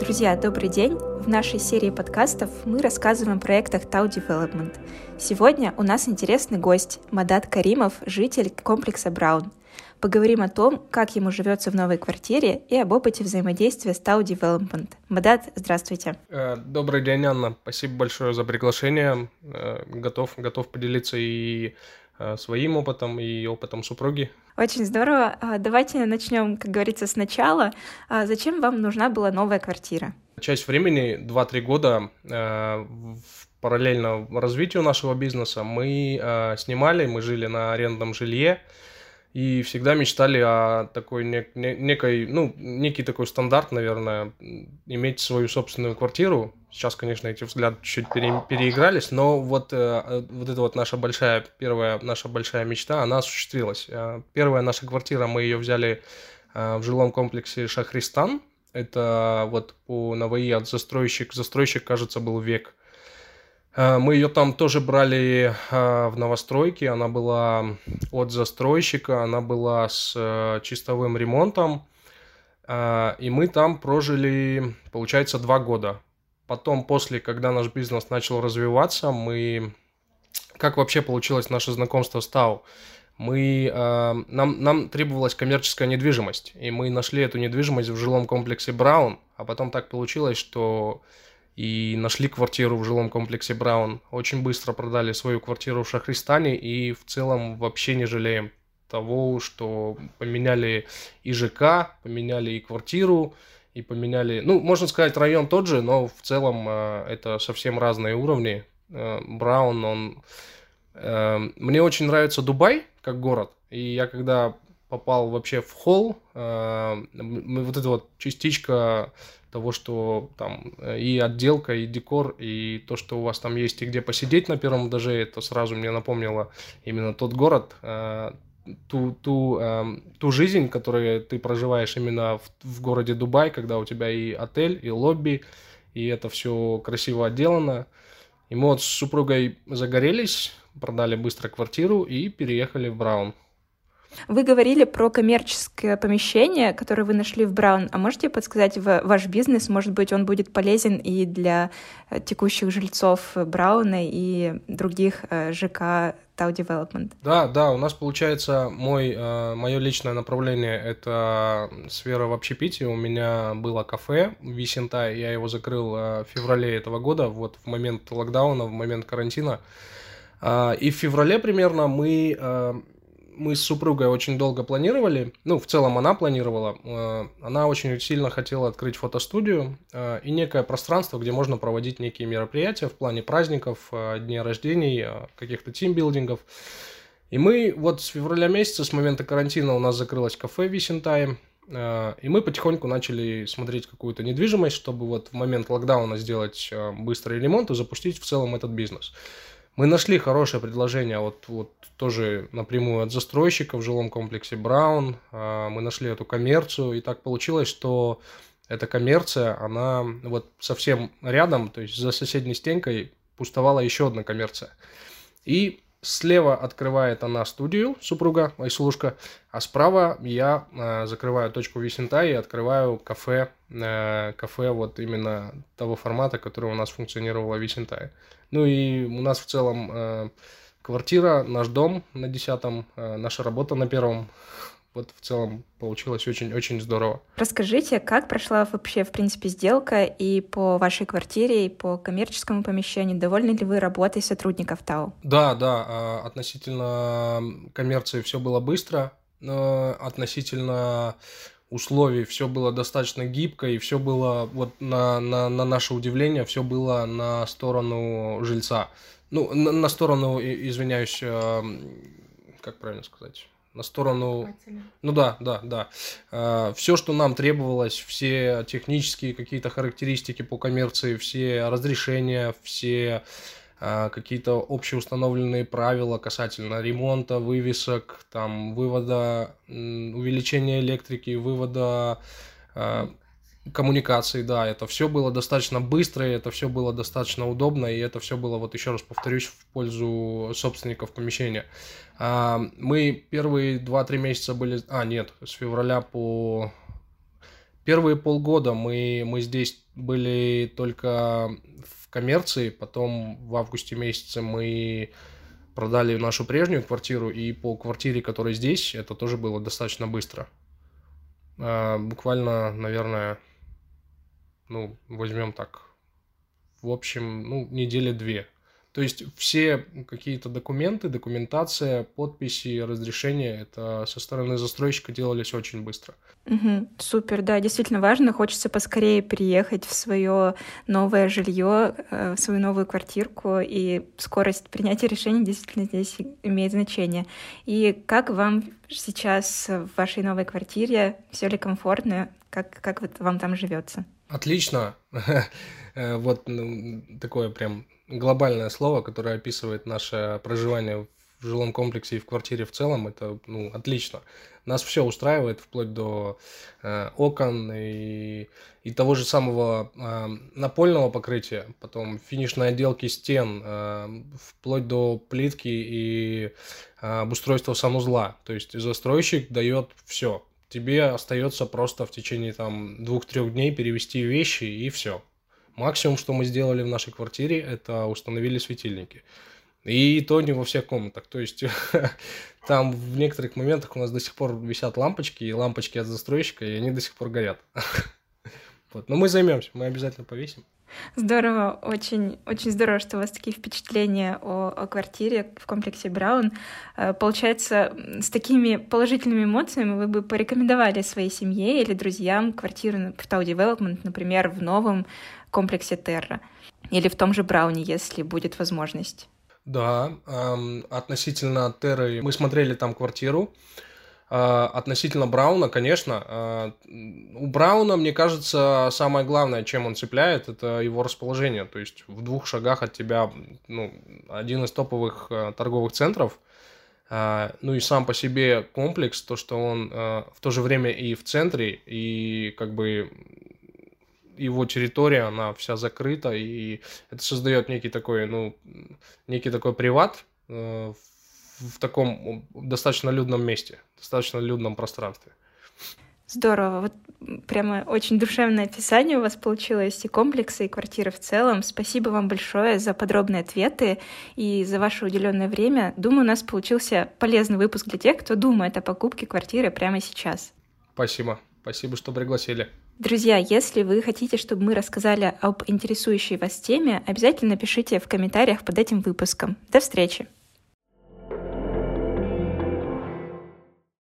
Друзья, добрый день! В нашей серии подкастов мы рассказываем о проектах Tau Development. Сегодня у нас интересный гость – Мадат Каримов, житель комплекса Браун. Поговорим о том, как ему живется в новой квартире и об опыте взаимодействия с Tau Development. Мадат, здравствуйте. Э, добрый день, Анна. Спасибо большое за приглашение. Э, готов, готов поделиться и э, своим опытом и опытом супруги. Очень здорово. А, давайте начнем, как говорится, сначала. А зачем вам нужна была новая квартира? Часть времени, 2-3 года, э, параллельно развитию нашего бизнеса, мы э, снимали, мы жили на арендном жилье, и всегда мечтали о такой нек- некой, ну, некий такой стандарт, наверное, иметь свою собственную квартиру. Сейчас, конечно, эти взгляды чуть пере- переигрались, но вот, э, вот эта вот наша большая, первая наша большая мечта, она осуществилась. Э, первая наша квартира, мы ее взяли э, в жилом комплексе Шахристан. Это вот по НВИ от застройщик, застройщик, кажется, был век. Э, мы ее там тоже брали э, в новостройке. Она была от застройщика, она была с э, чистовым ремонтом. И мы там прожили, получается, два года. Потом, после, когда наш бизнес начал развиваться, мы... Как вообще получилось наше знакомство с Тау? Мы, нам, нам требовалась коммерческая недвижимость, и мы нашли эту недвижимость в жилом комплексе Браун, а потом так получилось, что и нашли квартиру в жилом комплексе Браун. Очень быстро продали свою квартиру в Шахристане и в целом вообще не жалеем того, что поменяли и ЖК, поменяли и квартиру, и поменяли, ну, можно сказать, район тот же, но в целом э, это совсем разные уровни. Э, Браун, он... Э, мне очень нравится Дубай как город, и я когда попал вообще в холл, э, вот эта вот частичка того, что там э, и отделка, и декор, и то, что у вас там есть и где посидеть на первом этаже, это сразу мне напомнило именно тот город, э, ту, ту, э, ту жизнь, которую ты проживаешь именно в, в городе Дубай, когда у тебя и отель, и лобби, и это все красиво отделано. И мы вот с супругой загорелись, продали быстро квартиру и переехали в Браун. Вы говорили про коммерческое помещение, которое вы нашли в Браун. А можете подсказать ваш бизнес? Может быть, он будет полезен и для э, текущих жильцов Брауна и других э, ЖК Tau Development. Да, да, у нас получается мой, э, мое личное направление – это сфера в общепитии. У меня было кафе Висентай, я его закрыл в феврале этого года, вот в момент локдауна, в момент карантина. А, и в феврале примерно мы мы с супругой очень долго планировали, ну, в целом она планировала, э, она очень сильно хотела открыть фотостудию э, и некое пространство, где можно проводить некие мероприятия в плане праздников, э, дней рождений, каких-то тимбилдингов. И мы вот с февраля месяца, с момента карантина у нас закрылось кафе Висентайм, и мы потихоньку начали смотреть какую-то недвижимость, чтобы вот в момент локдауна сделать быстрый ремонт и запустить в целом этот бизнес. Мы нашли хорошее предложение, вот, вот тоже напрямую от застройщика в жилом комплексе Браун. А, мы нашли эту коммерцию, и так получилось, что эта коммерция, она вот совсем рядом, то есть за соседней стенкой пустовала еще одна коммерция. И слева открывает она студию, супруга, Айсулушка, а справа я э, закрываю точку Висента и открываю кафе, э, кафе вот именно того формата, который у нас функционировало в Висентае. Ну и у нас в целом э, квартира, наш дом на десятом, э, наша работа на первом. Вот в целом получилось очень-очень здорово. Расскажите, как прошла вообще, в принципе, сделка и по вашей квартире, и по коммерческому помещению? Довольны ли вы работой сотрудников ТАО? Да, да, а, относительно коммерции все было быстро, относительно условий все было достаточно гибко, и все было, вот на, на, на наше удивление, все было на сторону жильца. Ну, на, на сторону, извиняюсь, э, как правильно сказать? на сторону... Ну да, да, да. Э, все, что нам требовалось, все технические какие-то характеристики по коммерции, все разрешения, все какие-то общеустановленные правила касательно ремонта, вывесок, там, вывода, увеличения электрики, вывода э, коммуникаций, да, это все было достаточно быстро, это все было достаточно удобно, и это все было, вот еще раз повторюсь, в пользу собственников помещения. А, мы первые 2-3 месяца были, а, нет, с февраля по Первые полгода мы, мы здесь были только в коммерции, потом в августе месяце мы продали нашу прежнюю квартиру, и по квартире, которая здесь, это тоже было достаточно быстро. А, буквально, наверное, ну, возьмем так, в общем, ну, недели две. То есть все какие-то документы, документация, подписи, разрешения, это со стороны застройщика делались очень быстро. Угу, супер, да, действительно важно. Хочется поскорее приехать в свое новое жилье, э, в свою новую квартирку, и скорость принятия решений действительно здесь имеет значение. И как вам сейчас в вашей новой квартире? Все ли комфортно? Как, как вам там живется? Отлично. Э, вот ну, такое прям глобальное слово, которое описывает наше проживание в жилом комплексе и в квартире в целом, это ну, отлично. Нас все устраивает, вплоть до э, окон и, и того же самого э, напольного покрытия, потом финишной отделки стен, э, вплоть до плитки и э, обустройства санузла. То есть застройщик дает все. Тебе остается просто в течение там двух-трех дней перевести вещи и все. Максимум, что мы сделали в нашей квартире, это установили светильники. И то не во всех комнатах. То есть там в некоторых моментах у нас до сих пор висят лампочки, и лампочки от застройщика, и они до сих пор горят. Вот. Но мы займемся, мы обязательно повесим. Здорово, очень, очень здорово, что у вас такие впечатления о, о квартире в комплексе Браун. Э, получается, с такими положительными эмоциями вы бы порекомендовали своей семье или друзьям квартиру в Tau Development, например, в новом комплексе Терра или в том же Брауне, если будет возможность. Да, эм, относительно Терры мы смотрели там квартиру. Э, относительно Брауна, конечно, э, у Брауна, мне кажется, самое главное, чем он цепляет, это его расположение. То есть в двух шагах от тебя ну, один из топовых э, торговых центров. Ну и сам по себе комплекс, то, что он в то же время и в центре, и как бы его территория, она вся закрыта, и это создает некий такой, ну, некий такой приват в в таком достаточно людном месте, достаточно людном пространстве. Здорово. Вот прямо очень душевное описание у вас получилось и комплекса, и квартиры в целом. Спасибо вам большое за подробные ответы и за ваше уделенное время. Думаю, у нас получился полезный выпуск для тех, кто думает о покупке квартиры прямо сейчас. Спасибо. Спасибо, что пригласили. Друзья, если вы хотите, чтобы мы рассказали об интересующей вас теме, обязательно пишите в комментариях под этим выпуском. До встречи!